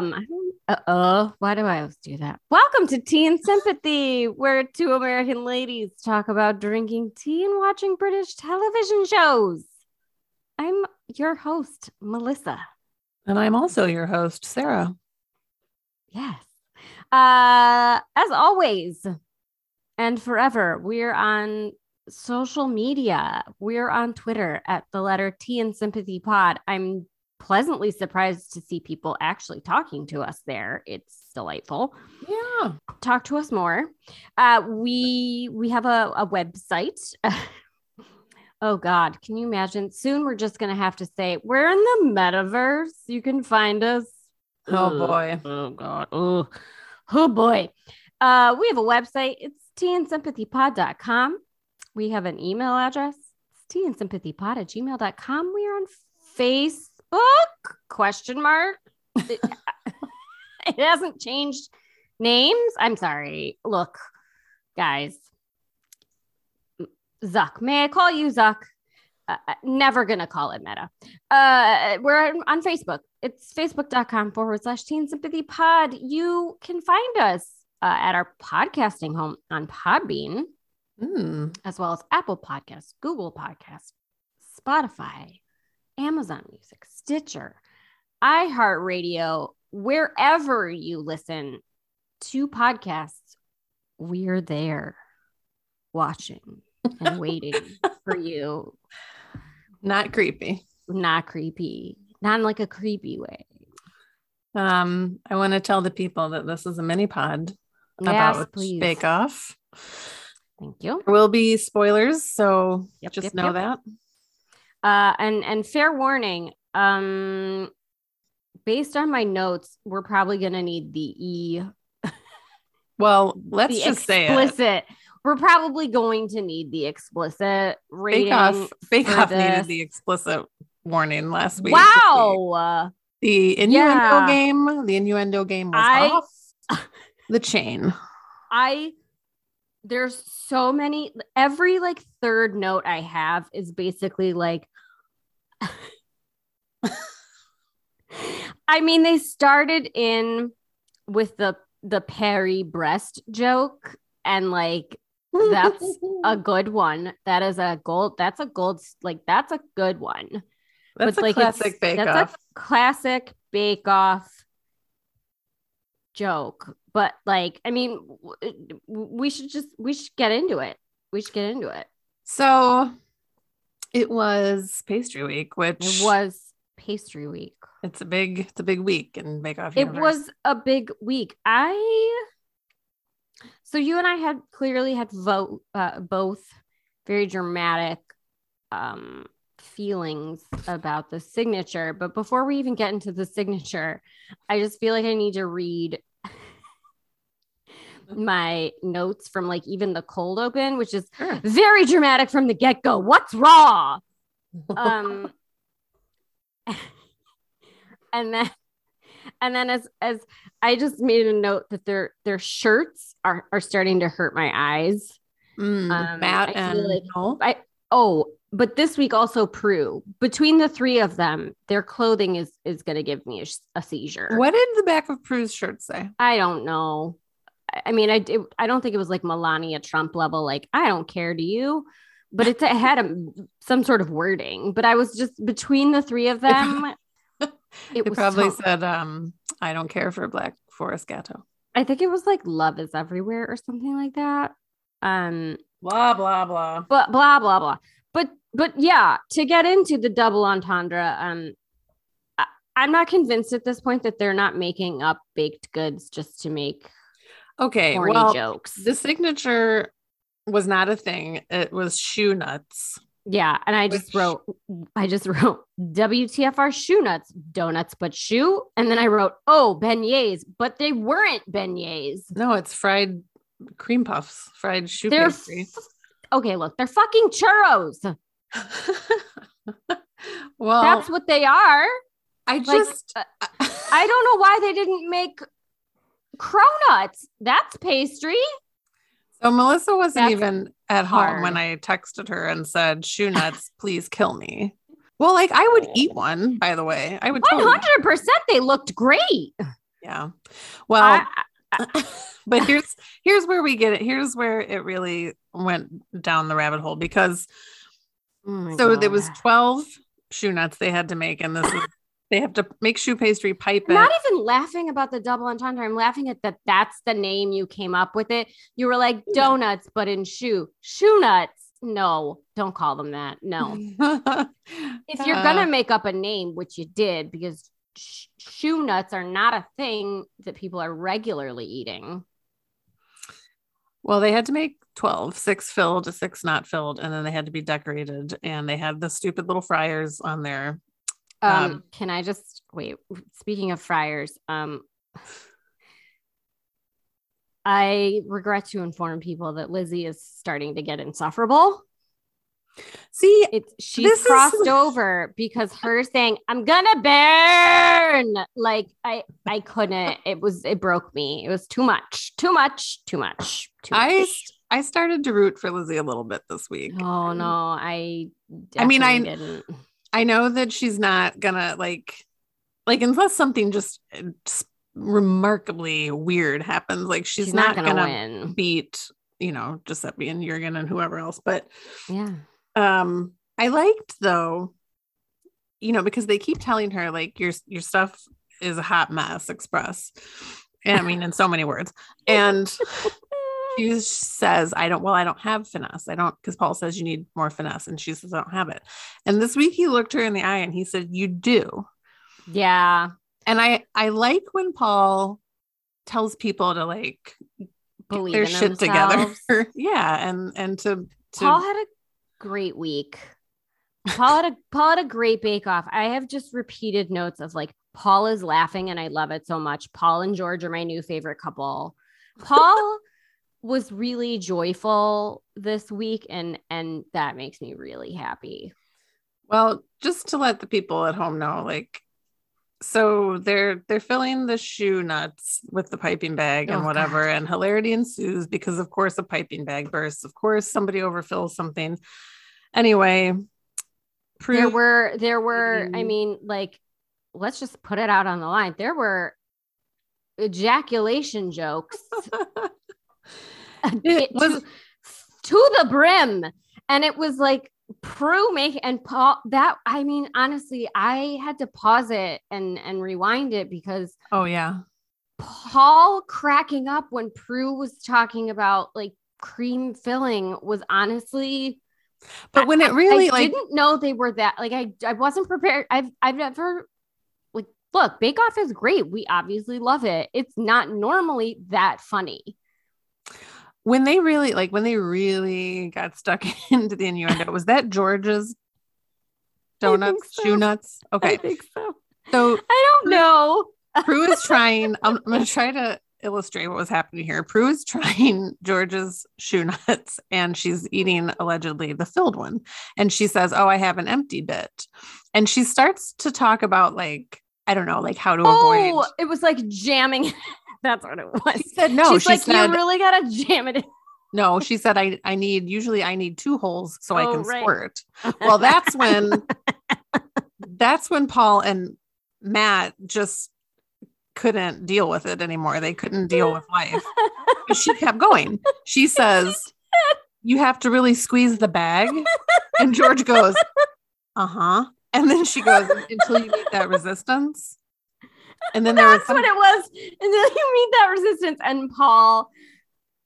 welcome. Uh oh, why do I always do that? Welcome to Tea and Sympathy, where two American ladies talk about drinking tea and watching British television shows. I'm your host, Melissa. And I'm also your host, Sarah. Yes. Uh, as always, and forever, we're on social media. We're on Twitter at the letter T and Sympathy Pod. I'm pleasantly surprised to see people actually talking to us there. It's delightful. Yeah. Talk to us more. Uh, we we have a, a website. oh God, can you imagine? Soon we're just gonna have to say we're in the metaverse. You can find us. Oh boy. Oh God. Oh, oh boy. Uh, we have a website. It's tandsympathypod.com. We have an email address. It's tandsympathypod at gmail.com. We are on Facebook question mark? It, it hasn't changed names? I'm sorry. Look guys. Zuck. May i call you zuck? Uh, never gonna call it meta. Uh we're on facebook. It's facebook.com forward slash teen sympathy pod. You can find us uh, at our podcasting home on podbean Mm. as well as apple podcasts google podcasts spotify Amazon Music, Stitcher, iHeartRadio, wherever you listen to podcasts, we're there watching and waiting for you. Not creepy. Not creepy, not in like a creepy way. Um, I want to tell the people that this is a mini pod Yes, about please. Bake Off. Thank you. There will be spoilers, so Yep, just yep, know yep. that. Uh, and and fair warning. Um, based on my notes, we're probably gonna need the e Well, let's just say explicit. We're probably going to need the explicit rating. Bake Off, Bake Off needed the explicit warning last week. Wow. The innuendo Yeah. game, the innuendo game was I- off the chain. I there's so many every like third note I have is basically like I mean they started in with the the Perry breast joke and like That's a good one. That is a gold that's a gold like that's a good one. That's but, a like, classic Bake that's a classic bake off joke but like i mean we should just we should get into it. We should get into it. So it was pastry week, which it was pastry week. it's a big it's a big week in Bake Off. it was a big week. I so you and i had clearly had vote uh, both very dramatic um feelings about the signature. But before we even get into the signature i just feel like i need to read my notes from like even the cold open which is Sure. very dramatic from the get-go. What's raw? Um and then and then as as i just made a note that their their shirts are are starting to hurt my eyes. Mm, um, Matt I and like- i oh but this week also prue between the three of them their clothing is is going to give me a, a seizure. What did the back of Prue's shirt say? i don't know I- i mean i did i don't think it was like melania trump level like i don't care to you but it's, it had a, some sort of wording but i was just between the three of them it It was probably so- said, um, I don't care for Black Forest Gateau. I think it was like love is everywhere or something like that. Um, Blah blah blah. but blah blah blah. But but yeah, to get into the double entendre, um, I, I'm not convinced at this point that they're not making up baked goods just to make Okay, well, jokes. the signature was not a thing. It was choux nuts. yeah, and I just wrote, I just wrote WTFR choux nuts, donuts, but choux, and then I wrote, oh beignets, but they weren't beignets. No, it's fried cream puffs, fried choux They're pastry. f- okay. Look, they're fucking churros. well, That's what they are. I Like, just uh, I don't know why they didn't make cronuts. That's pastry. so Melissa wasn't That's even at home when. I texted her and said, "Choux nuts, please kill me." Well, like I would eat one. By the way, I would. Hundred percent. They looked great. Yeah. Well, I- I- but here's here's where we get it. Here's where it really went down the rabbit hole because oh so there was 12 choux nuts they had to make, and this is they have to make choux pastry, pipe. I'm not even laughing about the double entendre. I'm laughing at that. That's the name you came up with it. You were like donuts, but in choux, choux nuts. No, don't call them that. No. If you're Uh, gonna make up a name, which you did, because sh- choux nuts are not a thing that people are regularly eating. Well, they had to make 12, six filled, six not filled, and then they had to be decorated. And they had the stupid little fryers on there. Um, Um, can I just wait? Speaking of fryers, um, I regret to inform people that Lizzie is starting to get insufferable. See, It's she's This is- crossed over because her saying "I'm gonna burn" like I I couldn't. It was it broke me. It was too much, too much, too much. Too I much. I started to root for Lizzie a little bit this week. Oh no, I. I mean, I- didn't. I know that she's not gonna like, like unless something just remarkably weird happens, like she's, She's, not, not, gonna, gonna, win. beat, you know, Giuseppe and Jurgen and whoever else. But Yeah. um, I liked though, you know, because they keep telling her like your your stuff is a hot mess. Express, and I mean in so many words, and. She says, I don't, well, I don't have finesse. I don't, because Paul says you need more finesse. And she says, I don't have it. And this week he looked her in the eye and he said, You do. Yeah. And I, I like when Paul tells people to like Believe their shit together. yeah. And, and to, to Paul had a great week. Paul had a Paul had a great bake off. I have just repeated notes of like Paul is laughing and I love it so much. Paul and George are my new favorite couple. Paul was really joyful this week and and that makes me really happy. Well, just to let the people at home know, like, so they're they're filling the choux nuts with the piping bag and Oh, whatever, God. and hilarity ensues because, of course, a piping bag bursts. Of course, somebody overfills something. Anyway, Prue, There were there were I Mhm. mean like let's just put it out on the line. There were ejaculation jokes It was- to, the brim. And it was like Prue make and Paul that I mean, honestly, I had to pause it and and rewind it because oh yeah, Paul cracking up when Prue was talking about like cream filling was honestly but when it really I like didn't know they were that like I I wasn't prepared. I've I've never like look, Bake Off is great. We obviously love it. It's not normally that funny. When they really like when they really got stuck into the innuendo, was that George's donuts, so. choux nuts? I Okay, think so. so I don't know. Prue is trying. I'm, I'm going to try to illustrate what was happening here. Prue is trying George's choux nuts, and she's eating allegedly the filled one. And she says, "Oh, I have an empty bit," and she starts to talk about like I don't know, like how to Oh, avoid. it was like jamming. That's what it was. She said no. She's she like, said you really gotta jam it in. no. She said I I need usually I need two holes so I Oh, can right. squirt. Well, that's when that's when Paul and Matt just couldn't deal with it anymore. They couldn't deal with life. But she kept going. She says, You have to really squeeze the bag. And George goes, Uh huh. And then she goes, Until you meet that resistance. And then there was That's some, what it was. And then you meet that resistance. And Paul,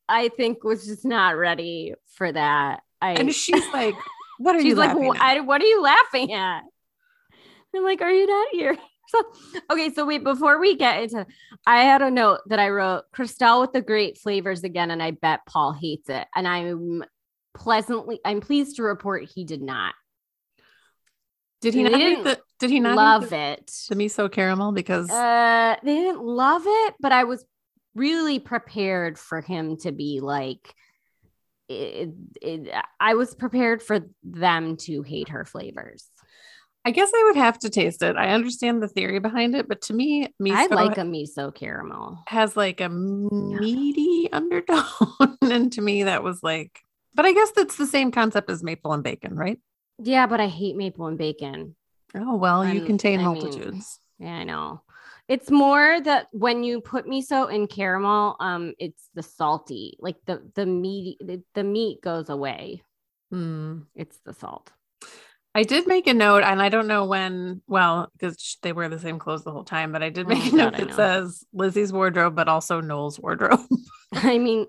I think, was just not ready for that. I and she's like, What are she's you like, laughing at?" I, what are you laughing at? I'm like, are you not here? So okay, so wait, before we get into I had a note that I wrote Christelle with the great flavors again, and I bet Paul hates it. And I'm pleasantly I'm pleased to report he did not Did he They not didn't the did he not love it. the miso caramel? Because Uh they didn't love it, but I was really prepared for him to be like it, it, I was prepared for them to hate her flavors. I guess I would have to taste it. I understand the theory behind it, but to me, miso I like a miso caramel. has like a meaty undertone. and to me, that was like, but I guess that's the same concept as maple and bacon, right? Yeah, but I hate maple and bacon. Oh, well, you contain I mean, multitudes. Yeah, I know. It's more that when you put miso in caramel, um, it's the salty, like the the meat the, the meat goes away. Hmm. It's the salt. I did make a note, and I don't know when. Well, because they wear the same clothes the whole time, but I did Oh make my a note God, that says Lizzie's wardrobe, but also Noel's wardrobe. I mean,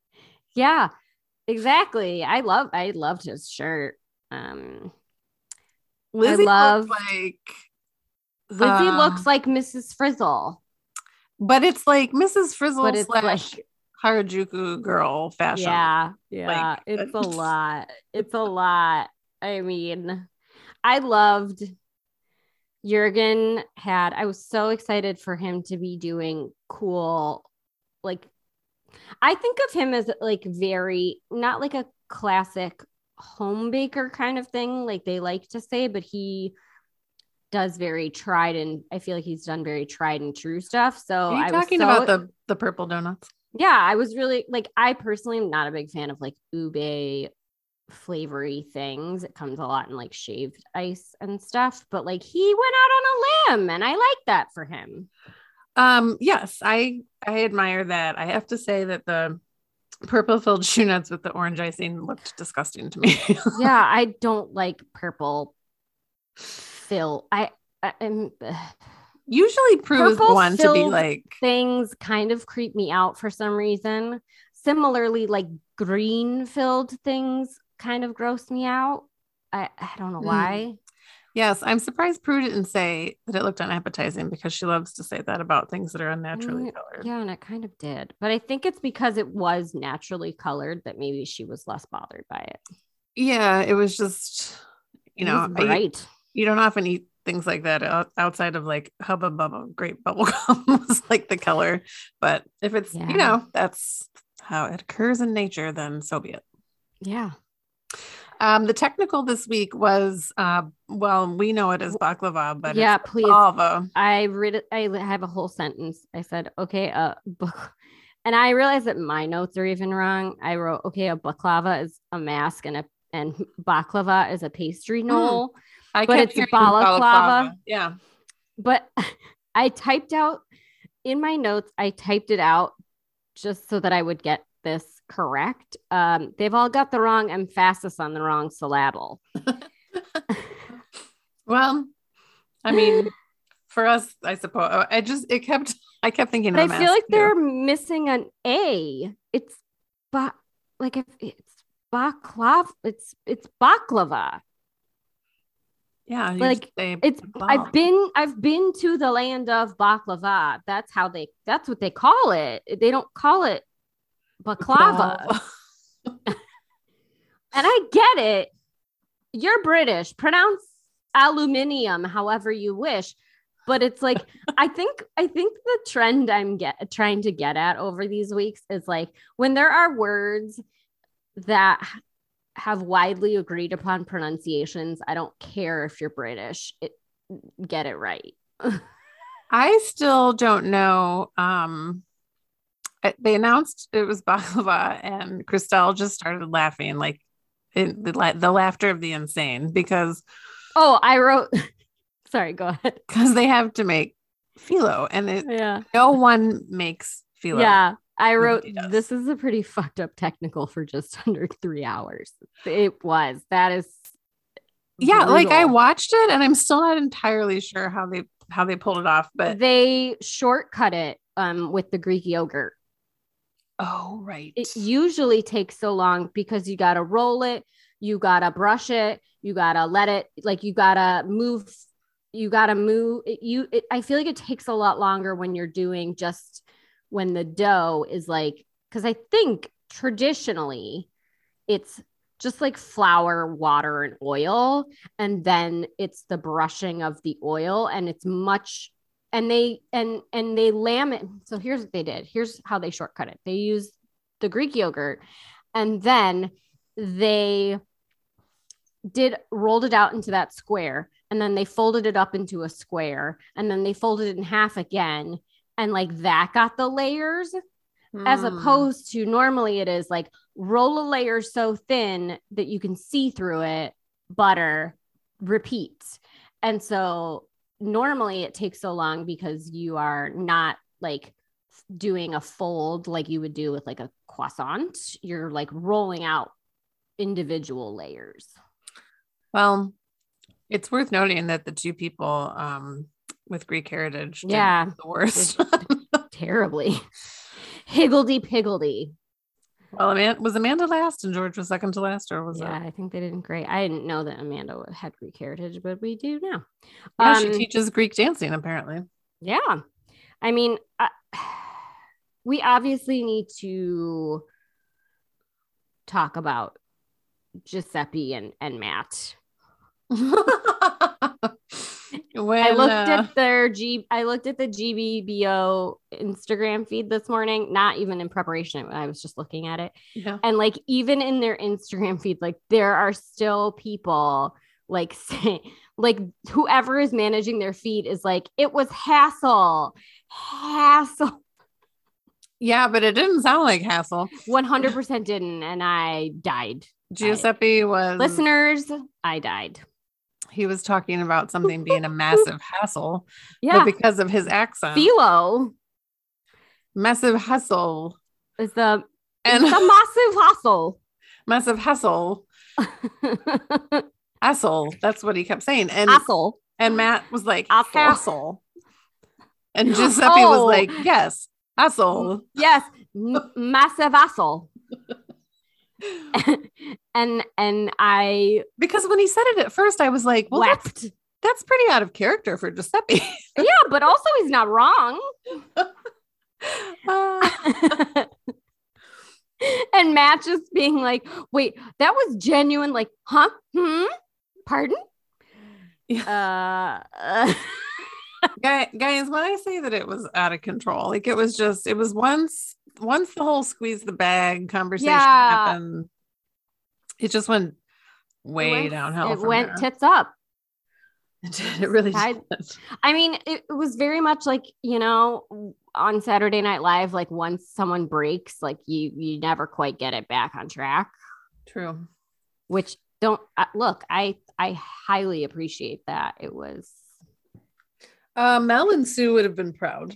yeah, exactly. I love I loved his shirt. Um, Lizzie love- looks like Lizzie Uh, looks like Mrs. Frizzle, but it's like Mrs. Frizzle slash like Harajuku girl fashion. Yeah, yeah, Like, it's a lot. It's a lot. I mean, I loved Jurgen had I was so excited for him to be doing cool like I think of him as like very not like a classic home baker kind of thing like they like to say but he does very tried and I feel like he's done very tried and true stuff so Are you I talking was so, about the the purple donuts? yeah, I was really like I personally am not a big fan of like ube flavory things. It comes a lot in like shaved ice and stuff, but like he went out on a limb and I like that for him. Um, yes, I I admire that. I have to say that the purple filled shoe nuts with the orange icing looked disgusting to me. Yeah, I don't like purple fill. I, I am Usually Prue is the Purple one to be like, things kind of creep me out for some reason. Similarly, like green filled things kind of gross me out. I, I don't know Mm. why. Yes, I'm surprised Prue didn't say that it looked unappetizing because she loves to say that about things that are unnaturally Mm, colored. Yeah, and it kind of did. But I think it's because it was naturally colored that maybe she was less bothered by it. Yeah, it was just, you It know, I- you don't often eat things like that outside of like Hubba Bubba Great Bubble Gum was like the color. But if it's, Yeah. you know, that's how it occurs in nature, then so be it. Yeah. Um, the technical this week was, uh, well, we know it as baklava, but yeah, it's please. baklava. I read it. I have a whole sentence. I said, okay, uh, book. And I realized that my notes are even wrong. I wrote, okay, a baklava is a mask and a and baklava is a pastry knoll. I But kept it's hearing balaclava. Yeah. But I typed out in my notes, I typed it out just so that I would get this correct. Um, they've all got the wrong emphasis on the wrong syllable. Well, I mean, for us, I suppose I just it kept I kept thinking. I feel like they're missing an A. It's ba- like if it's baklava, it's it's baklava. yeah, like, It's baklava. I've been I've been to the land of baklava. That's how they that's what they call it. They don't call it baklava. And I get it. You're British. Pronounce aluminium however you wish. But it's like I think I think the trend I'm get trying to get at over these weeks is like when there are words that have widely agreed upon pronunciations, I don't care if you're British. It get it right. I still don't know. Um, they announced it was baklava, and Christelle just started laughing, like it, the, la- the laughter of the insane, because Oh, I wrote sorry, go ahead. because they have to make phyllo, and it, Yeah. no one makes phyllo. Yeah. I wrote this is a pretty fucked up technical for just under three hours. It was. That is yeah. Like I watched it, and I'm still not entirely sure how they how they pulled it off, but they shortcut it um with the Greek yogurt. Oh right, It usually takes so long because you gotta roll it, you gotta brush it, you gotta let it like you gotta move, you gotta move it, you it, I feel like it takes a lot longer when you're doing just when the dough is like because I think traditionally it's just like flour, water, and oil. And then it's the brushing of the oil, and it's much and they and and they lamb it. So here's what they did. Here's how they shortcut it. They used the Greek yogurt, and then they did rolled it out into that square, and then they folded it up into a square, and then they folded it in half again, and like that got the layers as Hmm. opposed to normally it is like roll a layer so thin that you can see through it, butter, repeat. And so normally it takes so long because you are not like doing a fold like you would do with like a croissant. You're like rolling out individual layers. Well, it's worth noting that the two people um, with Greek heritage, Yeah. the worst. Terribly. Higgledy piggledy. Well, Amanda, was Amanda last and George was second to last, or was Yeah, it? I think they didn't great. I didn't know that Amanda had Greek heritage, but we do now. Yeah, Um, she teaches Greek dancing apparently. Yeah. I mean, I, we obviously need to talk about Giuseppe and, and Matt. when I looked uh, at their G I looked at the GBBO Instagram feed this morning, not even in preparation. I was just looking at it. yeah. And like even in their Instagram feed, like there are still people like saying like whoever is managing their feed is like, it was hassle, hassle. yeah, but it didn't sound like hassle. 100% didn't. And I died. Giuseppe was Listeners, I died. He was talking about something being a massive hassle, Yeah. but because of his accent, Phyllo massive hassle is the, and it's a massive hassle. massive hassle, hassle. That's what he kept saying, and hassle. and Matt was like Hassle. hassle, and Giuseppe Oh. was like yes, hassle. Yes, m- massive hassle. and and I Because when he said it at first, I was like, well, that's, wept. that's pretty out of character for Giuseppe. yeah, but also he's not wrong. Uh, and Matt just being like, wait, that was genuine, like, huh? Hmm? Pardon? Uh, uh, Guy, guys, when I say that it was out of control, like it was just, it was once, once the whole squeeze the bag conversation Yeah. happened, it just went way it went- downhill. It went there. tits up. it did. It really I- did. I mean, it, it was very much like, you know, on Saturday Night Live, like once someone breaks, like you you never quite get it back on track. True. which don't uh, look i i highly appreciate that it was Uh, Mel and Sue would have been proud.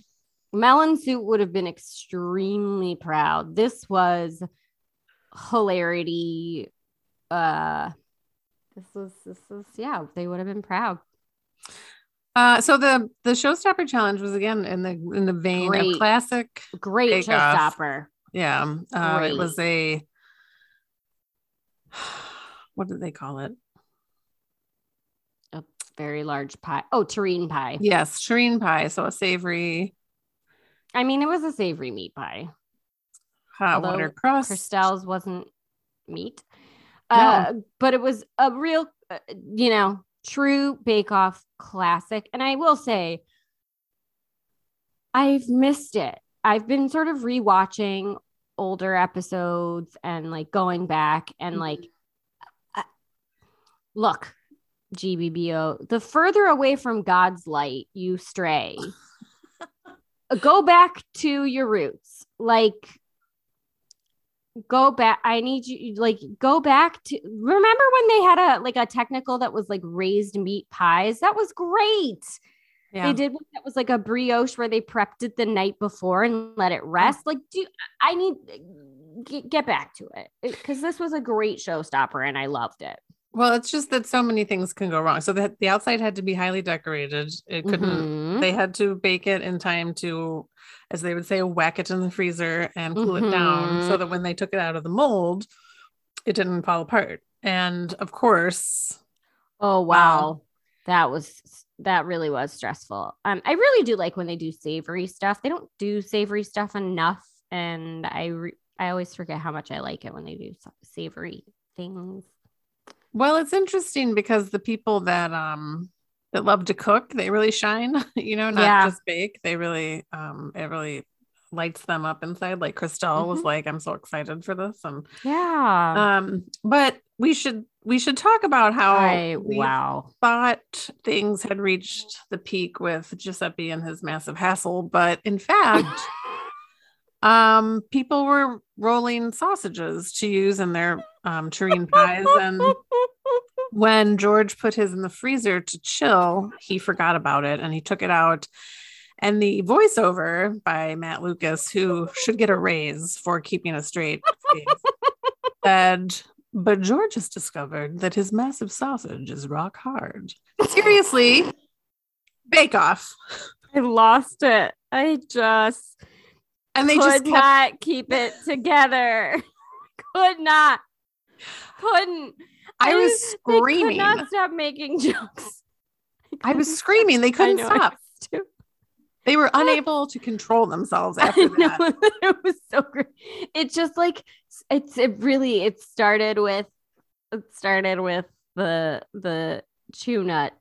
Mel and Sue would have been extremely proud this was hilarity uh this was this was yeah they would have been proud Uh, so the the showstopper challenge was again in the in the vein Great. of classic. great showstopper Yeah, uh, it was a what did they call it? Very large pie oh terrine pie Yes, terrine pie. So a savory i mean it was a savory meat pie hot Although water crust. Christelle's wasn't meat. No. Uh, but it was a real, uh, you know, true Bake Off classic. And I will say, I've missed it. I've been sort of rewatching older episodes and like going back and like, uh, look, GBBO, the further away from God's light you stray, go back to your roots. Like, go back. I need you like go back to remember when they had a like a technical that was like raised meat pies? That was great. Yeah. They did one that was like a brioche where they prepped it the night before and let it rest. Like, do I need get, get back to it because this was a great showstopper and I loved it. Well, it's just that so many things can go wrong. So that the outside had to be highly decorated. It couldn't. Mhm. They had to bake it in time to, as they would say, whack it in the freezer and cool it down so Mhm. that when they took it out of the mold, it didn't fall apart. And of course, Oh wow. That was that really was stressful. Um, I really do like when they do savory stuff. They don't do savory stuff enough, and I re- I always forget how much I like it when they do savory things. Well, it's interesting because the people that um that love to cook, they really shine. You know, not Yeah. just bake. They really um it really lights them up inside. Like Christelle was Mhm. like, "I'm so excited for this," and Yeah. um but we should we should talk about how I we wow. thought things had reached the peak with Giuseppe and his massive hassle but in fact um people were rolling sausages to use in their um terrine pies and when George put his in the freezer to chill, he forgot about it and he took it out. And the voiceover by Matt Lucas, who should get a raise for keeping a straight face, said, But George has discovered that his massive sausage is rock hard. Seriously, bake off. I lost it. I just And they could just kept not keep it together. could not. Couldn't. I was screaming. They could not stop making jokes. I was screaming. They couldn't know, stop. They were unable to control themselves I after know that. it was so great. It's just like it's it really it started with it started with the the choux nut,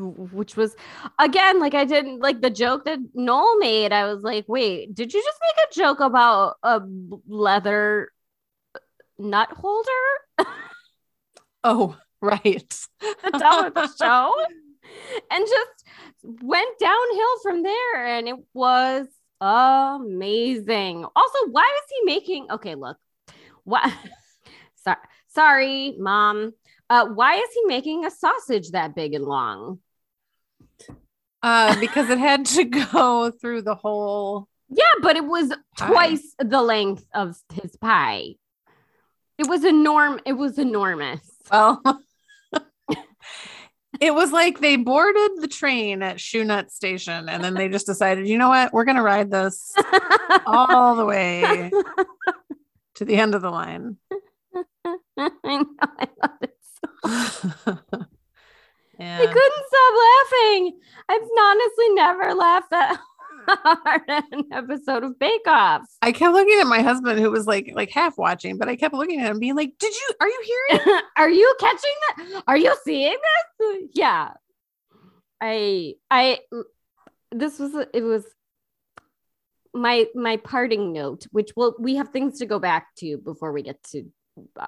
which was again like I didn't like the joke that Noel made. I was like, wait, did you just make a joke about a leather uh, nut holder? Oh, right. of the show and just went downhill from there and it was amazing also why was he making okay look why sorry sorry mom uh why is he making a sausage that big and long Uh, because it had to go through the whole. yeah but it was Pie. twice the length of his pie it was enorm it was enormous Well, it was like they boarded the train at Choux Nut Station, and then they just decided, you know what, we're gonna ride this all the way to the end of the line. I know I love it yeah. I couldn't stop laughing. I've honestly never laughed that hard at an episode of Bake Off. I kept looking at my husband, who was like like half watching, but I kept looking at him, being like, "Did you? Are you hearing?" Are you catching that? Are you seeing this? Yeah. I I this was it was my my parting note, which will we have things to go back to before we get to uh,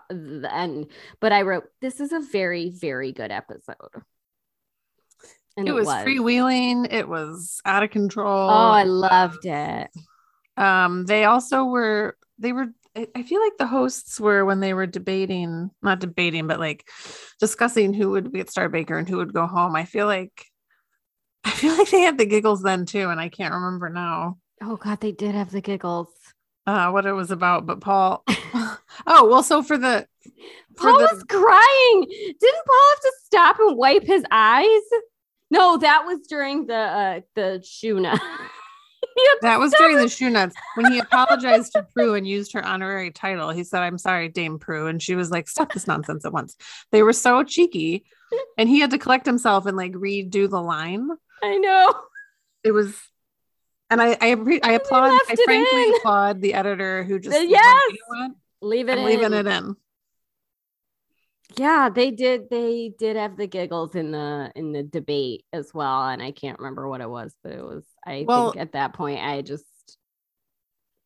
end. But I wrote this is a very very good episode. And It was freewheeling. It was out of control. Oh, I loved it. um they also were they were I I feel like the hosts were when they were debating, not debating, but like discussing who would be at Star Baker and who would go home. I feel like I feel like they had the giggles then too, and I can't remember now Oh God, they did have the giggles. uh what it was about. But Paul oh well, so for the for Paul the was crying. Didn't Paul have to stop and wipe his eyes? No, that was during the uh the choux nut. that was during the choux nuts when he apologized to Prue and used her honorary title. He said, I'm sorry, Dame Prue. And she was like, Stop this nonsense at once. They were so cheeky. And he had to collect himself and like redo the line. I know. it was and I I, I applaud I frankly in. applaud the editor who just yes! "You know what? Leave it leaving it in. Yeah, they did. They did have the giggles in the in the debate as well, and I can't remember what it was, but it was. I Well- think at that point, I just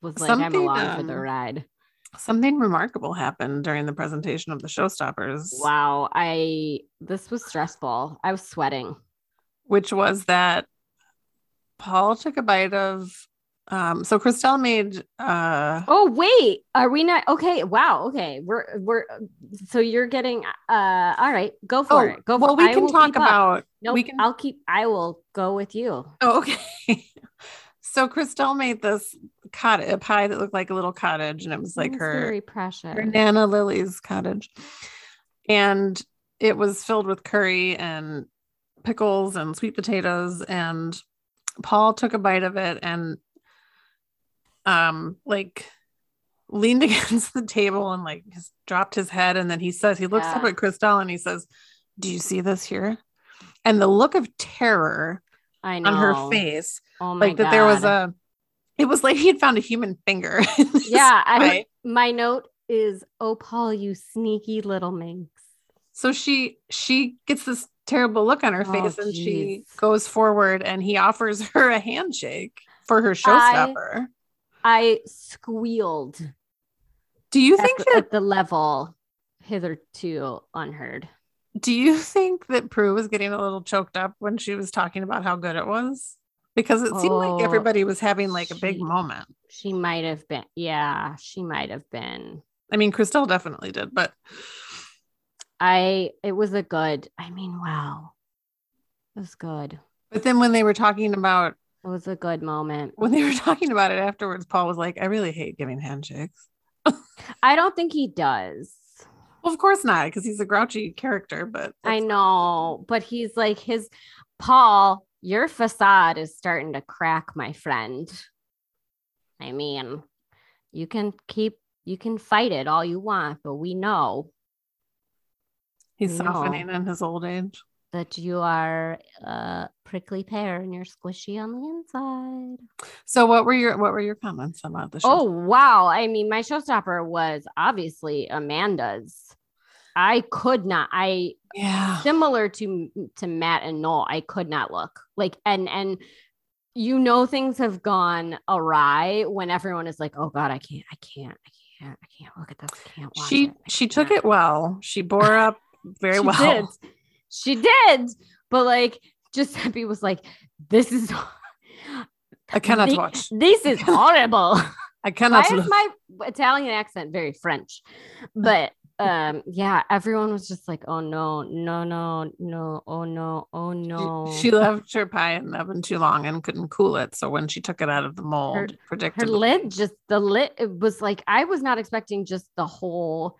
was like, I'm along for the um, ride. Something remarkable happened during the presentation of the showstoppers, Wow, I this was stressful. I was sweating. which was that Paul took a bite of um so Christelle made uh Oh wait, are we not okay? Wow, okay, we're we're so you're getting uh all right, go for oh, it. Go. well for, we I can talk about Nope, we can I'll keep. I will go with you. oh, okay so Christelle made this cottage a pie that looked like a little cottage and it was like It's her very precious. her Nana Lily's cottage. And it was filled with curry and pickles and sweet potatoes. And Paul took a bite of it and um like leaned against the table and like just dropped his head. And then he says, he looks up at Christelle and he says, Do you see this here? And the look of terror I know on her face, Oh like that there was a it was like he had found a human finger. yeah. I, my note is, "Oh, Paul, you sneaky little minx." So she she gets this terrible look on her Oh, face and she goes forward and he offers her a handshake for her showstopper. I squealed do you think that at the level hitherto unheard. do you think that Prue was getting a little choked up when she was talking about how good it was? Because it seemed Oh, like everybody was having like a big moment. She might have been. Yeah, she might have been. I mean, Christelle definitely did, but I it was a good. I mean, wow, it was good. But then when they were talking about It was a good moment. when they were talking about it afterwards, Paul was like, "I really hate giving handshakes." I don't think he does. Well, of course not, because he's a grouchy character. But I know, but he's like his Paul. Your facade is starting to crack, my friend. I mean, you can keep you can fight it all you want, but we know he's No. softening in his old age. That you are a prickly pear and you're squishy on the inside. So, what were your what were your comments about the show? Oh wow! I mean, my showstopper was obviously Amanda's. I could not. I yeah, similar to to Matt and Noel. I could not look like and and you know things have gone awry when everyone is like, oh god, I can't, I can't, I can't, I can't look at this. I can't watch she it. I she took can't." it well. She bore up very She well. did. She did, but like Giuseppe was like, this is. I cannot the- watch. This is horrible. I Why cannot. is look. my Italian accent very French? But um, yeah, everyone was just like, "Oh no, no, no, no, oh no, oh no." She, she left her pie in the oven too long and couldn't cool it. So when she took it out of the mold, Her- her lid just the lid it was like I was not expecting just the whole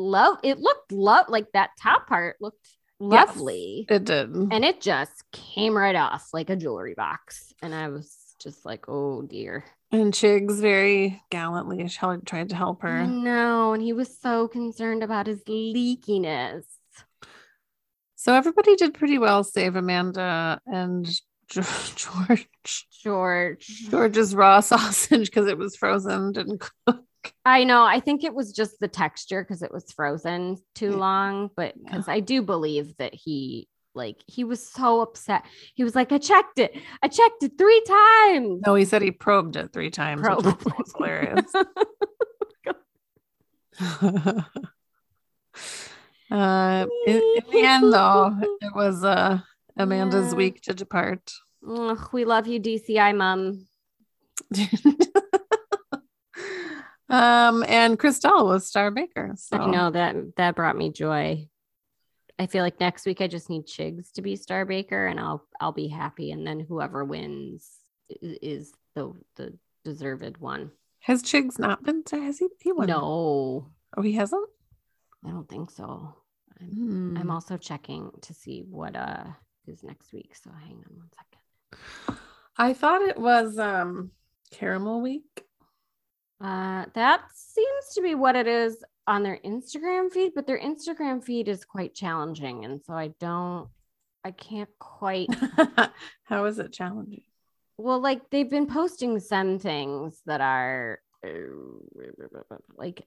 love. It looked love like that top part looked Yes. lovely, it did. and it just came right off like a jewelry box, and I was just like, "Oh dear." And Chigs very gallantly tried to help her. No, and he was so concerned about his leakiness. So everybody did pretty well, save Amanda and George. George. George's raw sausage because it was frozen didn't cook. I know. I think it was just the texture because it was frozen too long, but because I do believe that he like he was so upset. He was like, I checked it. I checked it three times. No, he said he probed it three times, which Probed. was hilarious. uh, in, in the end, though, it was uh, Amanda's Yeah. week to depart. Ugh, we love you, DCI mom. um, and Christelle was Star Baker. So I know that that brought me joy. I feel like next week I just need Chigs to be Star Baker and I'll I'll be happy. And then whoever wins is the the deserved one. has Chigs not been? Has he? He won? No, Oh, he hasn't. I don't think so. I'm, Hmm. I'm also checking to see what uh is next week. So hang on one second. I thought it was um caramel week. Uh, that seems to be what it is on their Instagram feed, but their Instagram feed is quite challenging, and so I don't, I can't quite. How is it challenging? Well, like they've been posting some things that are like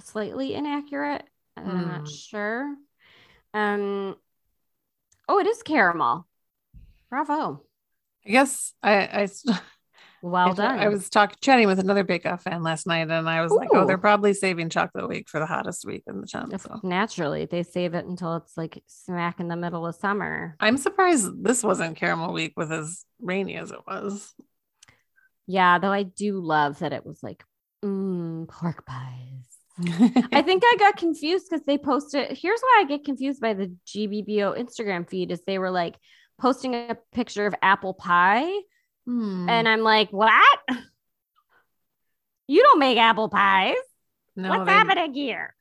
slightly inaccurate. I'm not Hmm. sure. Um. Oh, it is caramel. Bravo. I guess I I, Well I, done. I was talking chatting with another Bake Off fan last night, and I was like, "Oh, they're probably saving Chocolate Week for the hottest week in the channel." So naturally they save it until it's like smack in the middle of summer. I'm surprised this wasn't Caramel Week with as rainy as it was. Yeah, though I do love that it was like mm, pork pies. I think I got confused because they posted. Here's why I get confused by the GBBO Instagram feed is they were like posting a picture of apple pie, Hmm. and I'm like, what? You don't make apple pies. no, What's they, happening here?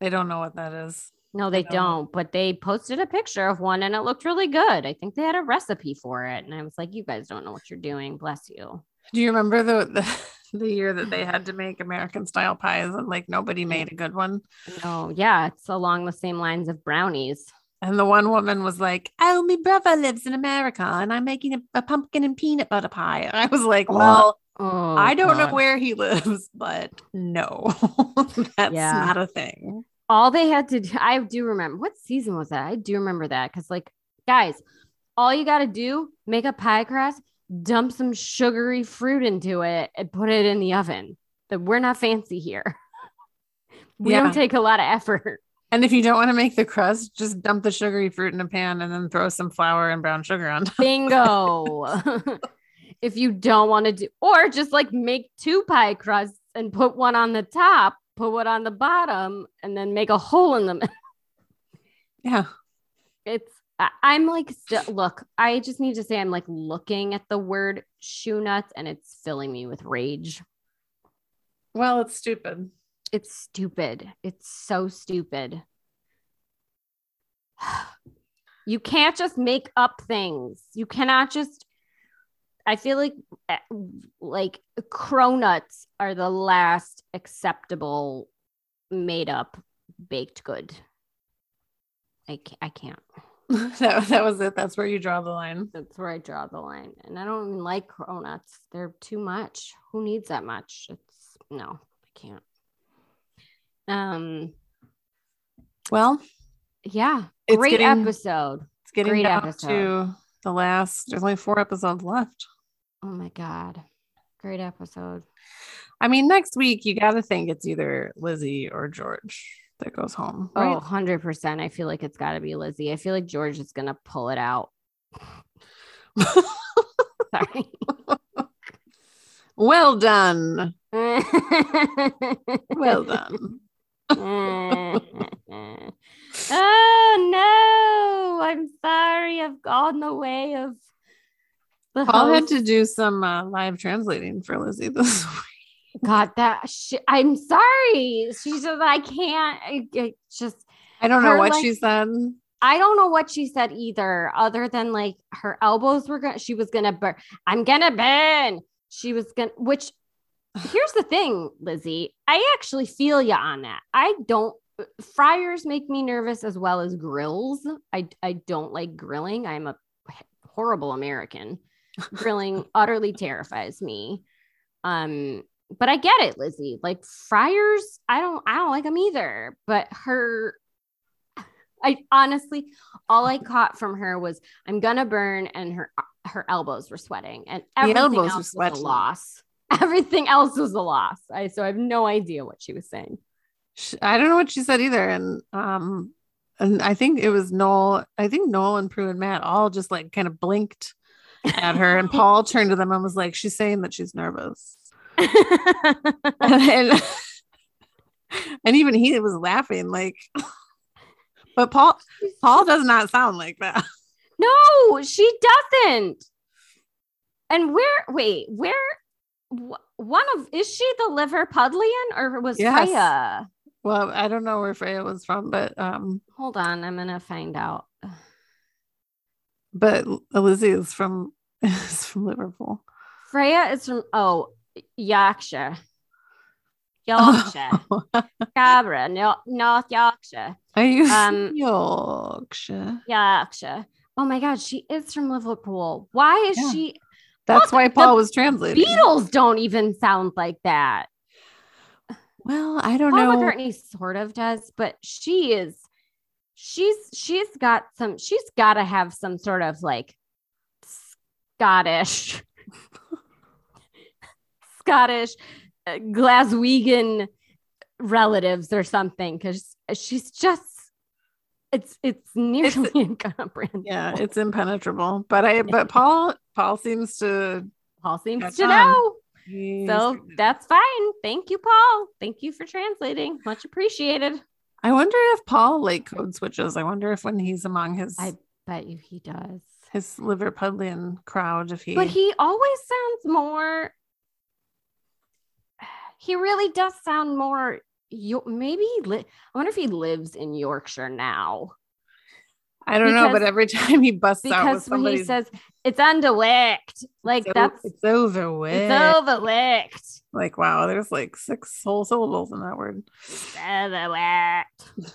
they don't know what that is. No, they No. don't. But they posted a picture of one, and it looked really good. I think they had a recipe for it, and I was like, you guys don't know what you're doing. Bless you. Do you remember the, the the year that they had to make American style pies and like nobody made a good one? No, yeah, it's along the same lines of brownies. And the one woman was like, "Oh, my brother lives in America, and I'm making a, a pumpkin and peanut butter pie." And I was like, oh, "Well, Oh, I don't know where he lives, but no, that's Yeah. not a thing." all they had to do, I do remember what season was that? I do remember that because, like, guys, all you got to do make a pie crust, dump some sugary fruit into it, and put it in the oven. That we're not fancy here. we Yeah. don't take a lot of effort. And if you don't want to make the crust, just dump the sugary fruit in a pan and then throw some flour and brown sugar on top. Bingo. if you don't want to do, or just like make two pie crusts and put one on the top, put one on the bottom, and then make a hole in the middle. Yeah. It's I- I'm like still look, I just need to say I'm like looking at the word choux nuts and it's filling me with rage. Well, it's stupid. It's stupid. It's so stupid. You can't just make up things. You cannot just I feel like eh, like cronuts are the last acceptable made up baked good. I can't, I can't. that, that was it. That's where you draw the line. That's where I draw the line. And I don't even like cronuts. They're too much. Who needs that much? It's no, I can't. Um Well, yeah. Great getting- episode. it's getting Great down episode. to the last. There's only four episodes left. Oh my god. Great episode. I mean, next week you got to think it's either Lizzie or George that goes home. Oh, 100%. I feel like it's got to be Lizzie. I feel like George is going to pull it out. Sorry. well done. Well done. Oh no. I'm sorry. I've gone the way of the Paul had to do some uh, live translating for Lizzie this week. Got that. I'm sorry. She said I can't. I, I just I don't know what like- she said. I don't know what she said either, other than like her elbows were gonna, she was gonna burn. I'm gonna burn. She was gonna, which here's the thing, Lizzie. I actually feel you on that. I don't, fryers make me nervous as well as grills. I, I don't like grilling. I'm a horrible American. Grilling utterly terrifies me. Um, but I get it, Lizzie. Like fryers, I don't, I don't like them either. But her, I honestly, all I caught from her was I'm gonna burn, and her her elbows were sweating, and everything else was a loss. Everything else was a loss. I so I have no idea what she was saying. I don't know what she said either. And um, and I think it was Noel. I think Noel and Prue and Matt all just like kind of blinked at her, and Paul turned to them and was like, "She's saying that she's nervous." and, and even he was laughing like but paul paul does not sound like that no, she doesn't. And where? Wait, where? One of is she the liver Liverpudlian or was Yes. Freya? well i don't know where freya was from but um Hold on, I'm gonna find out. but lizzie is from is from liverpool Freya is from oh Yorkshire. Yorkshire. Cabra, no, North Yorkshire. are you Um, yorkshire Yorkshire. Oh my God, she is from Liverpool. Why is Yeah. she? That's Look, why paul was translating Beatles don't even sound like that. well i don't Paul know McCartney sort of does, but she is. She's she's got some. She's got to have some sort of like Scottish, Scottish, uh, Glaswegian relatives or something because she's just. It's it's nearly incomprehensible. yeah it's impenetrable but i but paul paul seems to Paul seems to on. know. he's- So that's fine. Thank you, Paul. Thank you for translating. Much appreciated. I wonder if Paul like code switches. I wonder if when he's among his I bet you he does. his Liverpudlian crowd, if he, But he always sounds more. He really does sound more. Yo- maybe li- I wonder if he lives in Yorkshire now I don't know, but every time he busts out with because when he says it's underlicked, like it's, o- that's it's over with. it's overlicked, Like wow, there's like six whole syllables in that word. overlicked.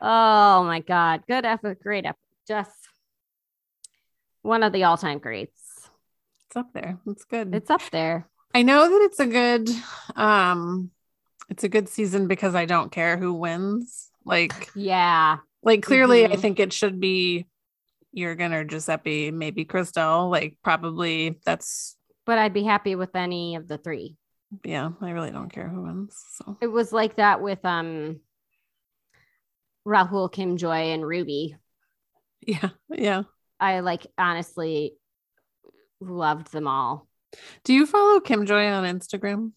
oh my god, good effort, great effort, just one of the all-time greats. It's up there. It's good. It's up there. I know that it's a good, um, it's a good season because I don't care who wins. Like, Yeah. like clearly, I Mhm. think it should be Jurgen or Giuseppe, maybe Crystelle. Like, probably that's but I'd be happy with any of the three. yeah. I really don't care who wins. So It was like that with um Rahul Kim Joy and Ruby. yeah, yeah. I like honestly loved them all. Do you follow Kim Joy on Instagram?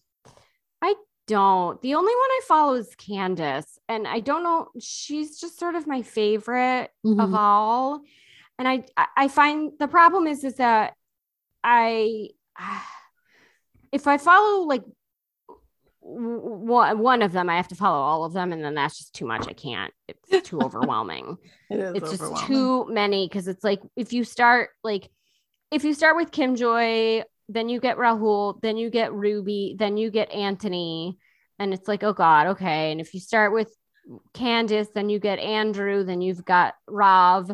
I don't. The only one I follow is Candice, and I don't know. She's just sort of my favorite of Mhm. all. And I, I- I find the problem is, is that I, if I follow like one one of them, I have to follow all of them, and then that's just too much. I can't. It's too overwhelming It is it's just overwhelming. too many because it's like if you start like if you start with Kim Joy, then you get Rahul, then you get Ruby, then you get Antony, and it's like oh god, okay. And if you start with Candice, then you get Andrew, then you've got Rav,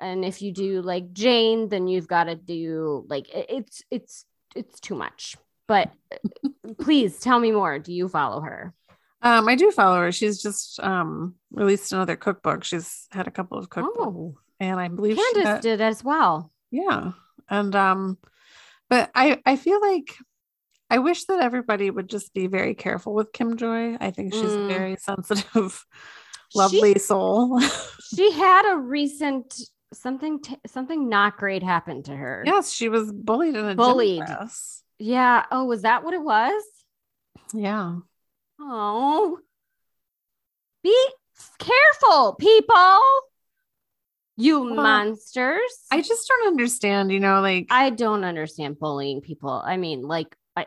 and if you do like Jane, then you've got to do like it's it's it's too much. But please tell me more. Do you follow her? Um, I do follow her. She's just um released another cookbook. She's had a couple of cookbooks, Oh, and I believe she Candice got- did as well. yeah. And um, but I I feel like I wish that everybody would just be very careful with Kim Joy. I think she's Mm. a very sensitive, lovely soul. she had a recent something t- something not great happened to her. yes, she was bullied in a Bullied. Yeah. Oh, was that what it was? Yeah. Oh. Be careful, people. You Well, monsters. I just don't understand, you know, like I don't understand bullying people. I mean, like I,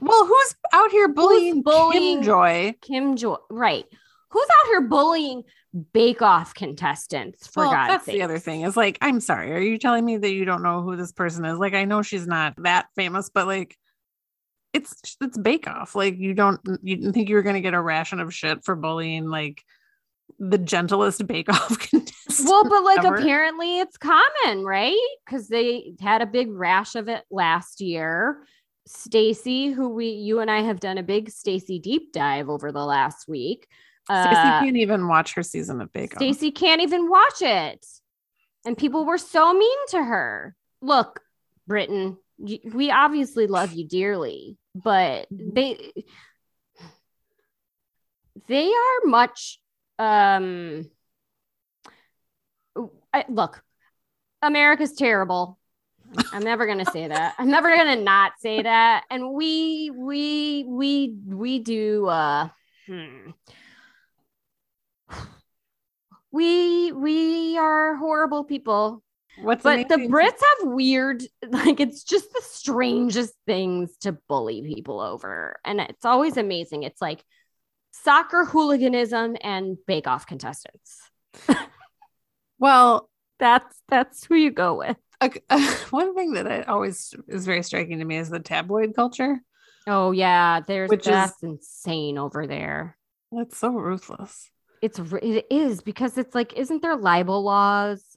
well, who's out here bullying, bullying- Kim Joy? Kim Joy, right? Who's out here bullying Bake Off contestants? For well, God's that's sake, the other thing. Is like, I'm sorry, are you telling me that you don't know who this person is? Like, I know she's not that famous, but like, it's it's Bake Off. Like, you don't you didn't think you were gonna get a ration of shit for bullying like the gentlest Bake Off contestant. Well, but like ever. apparently it's common, right? Because they had a big rash of it last year. Stacey, who we you and I have done a big Stacey deep dive over the last week. Stacey Uh, can't even watch her season of Bake Off. Stacey can't even watch it. And people were so mean to her. Look, Britain, we obviously love you dearly, but they they are much um I, look, America's terrible. I'm never gonna say that. I'm never gonna not say that. And we we we we do uh hmm. we we are horrible people What's but the brits have weird like it's just the strangest things to bully people over and it's always amazing it's like soccer hooliganism and bake off contestants well, that's that's who you go with a- one thing that I always is very striking to me is the tabloid culture. oh yeah there's Which is- insane over there It's so ruthless. it's it is because it's like isn't there libel laws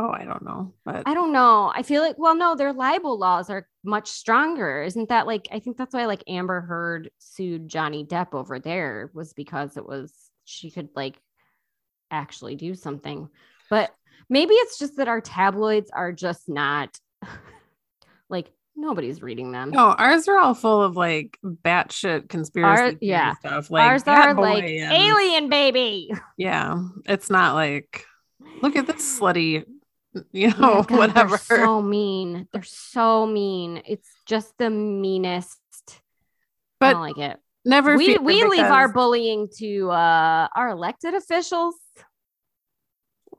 Oh, I don't know, but I don't know. I feel like, well, no, their libel laws are much stronger. Isn't that like, I think that's why like Amber Heard sued Johnny Depp over there was because it was, she could like actually do something. But maybe it's just that our tabloids are just not like nobody's reading them. No, ours are all full of like batshit conspiracy Our- yeah. stuff. Like Ours are like and- alien baby. Yeah, it's not like look at this slutty, you know, God, whatever. They're so mean. They're so mean. It's just the meanest. I but don't like it. never. we we leave our bullying to uh our elected officials.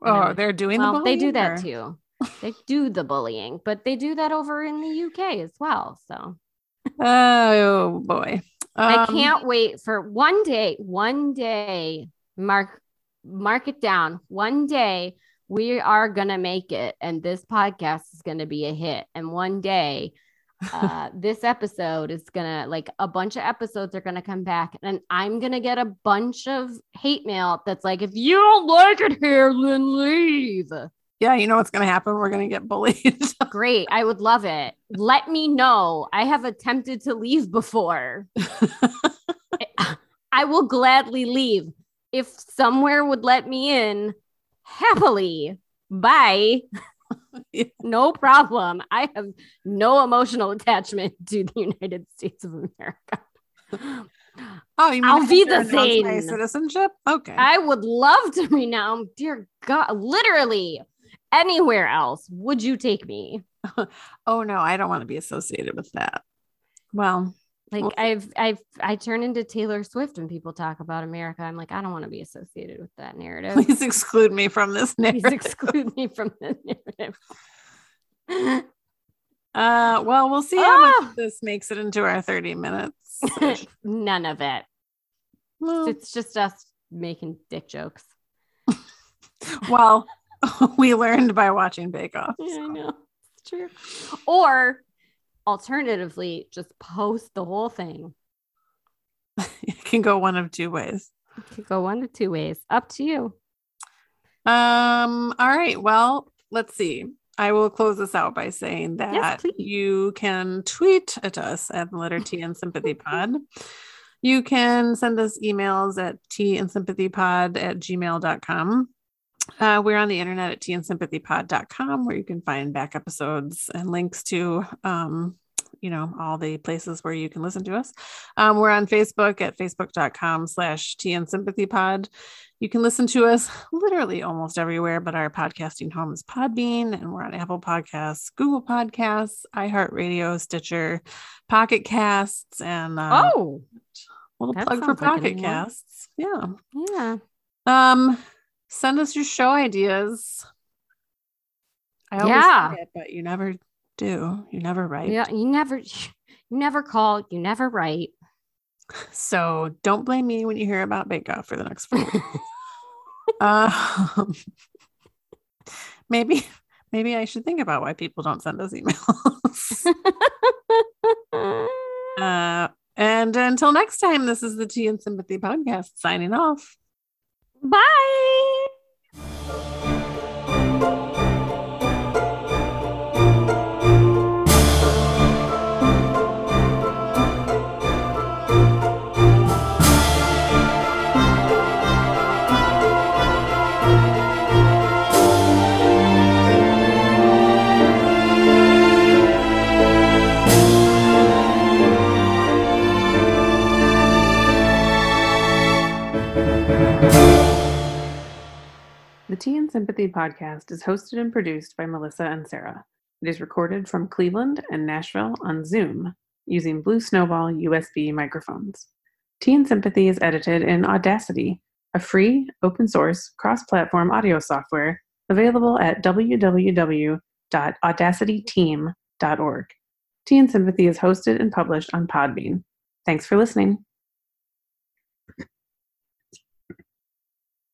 Oh, they're doing well, the they do that or- too. They do the bullying, but they do that over in the UK as well. So Oh boy, I Um, can't wait for one day. One day, mark mark it down. One day we are gonna make it, and this podcast is gonna be a hit. And one day, uh, this episode is gonna like a bunch of episodes are gonna come back, and I'm gonna get a bunch of hate mail that's like, if you don't like it here, then leave. Yeah, you know what's gonna happen? We're gonna get bullied. Great, I would love it. Let me know. I have attempted to leave before. I will gladly leave if somewhere would let me in happily. Bye. No problem. I have no emotional attachment to the United States of America. oh, you mean I'll be the same. citizenship? Okay. I would love to renounce, dear God, literally anywhere else. Would you take me? oh no, I don't want to be associated with that. Well, Like Well- I've I've I turn into Taylor Swift when people talk about America. I'm like, I don't want to be associated with that narrative. Please exclude me from this Please narrative. exclude me from the narrative. Uh, well, we'll see how much Ah! this makes it into our 30 minutes. None of it. well, It's just us making dick jokes. well, we learned by watching Bake Off. Yeah, I know. It's true. Or alternatively, just post the whole thing. It can go one of two ways. It can go one of two ways. Up to you. Um, all right. Well, let's see. I will close this out by saying that please. you can tweet at us at the letter T and sympathy pod. You can send us emails at T and sympathy pod at gmail.com. Uh, we're on the internet at tandsympathypod.com where you can find back episodes and links to um, you know, all the places where you can listen to us. Um, we're on Facebook at facebook.com slash T and sympathy pod. You can listen to us literally almost everywhere, but our podcasting home is Podbean, and we're on Apple Podcasts, Google Podcasts, iHeartRadio, Stitcher, Pocket Casts, and uh, Oh, little plug for sounds like Pocket. Casts. Yeah. yeah. Um, send us your show ideas. I always Yeah. say it, but you never do. You never write. Yeah. You never, you never call, you never write. So don't blame me when you hear about Bake Off for the next four. Um, maybe maybe I should think about why people don't send us emails. uh, and until next time, this is the Tea and Sympathy podcast signing off. Bye. The Tea and Sympathy podcast is hosted and produced by Melissa and Sarah. It is recorded from Cleveland and Nashville on Zoom using Blue Snowball USB microphones. Tea and Sympathy is edited in Audacity, a free, open source, cross platform audio software available at www.audacityteam.org. Tea and Sympathy is hosted and published on Podbean. Thanks for listening.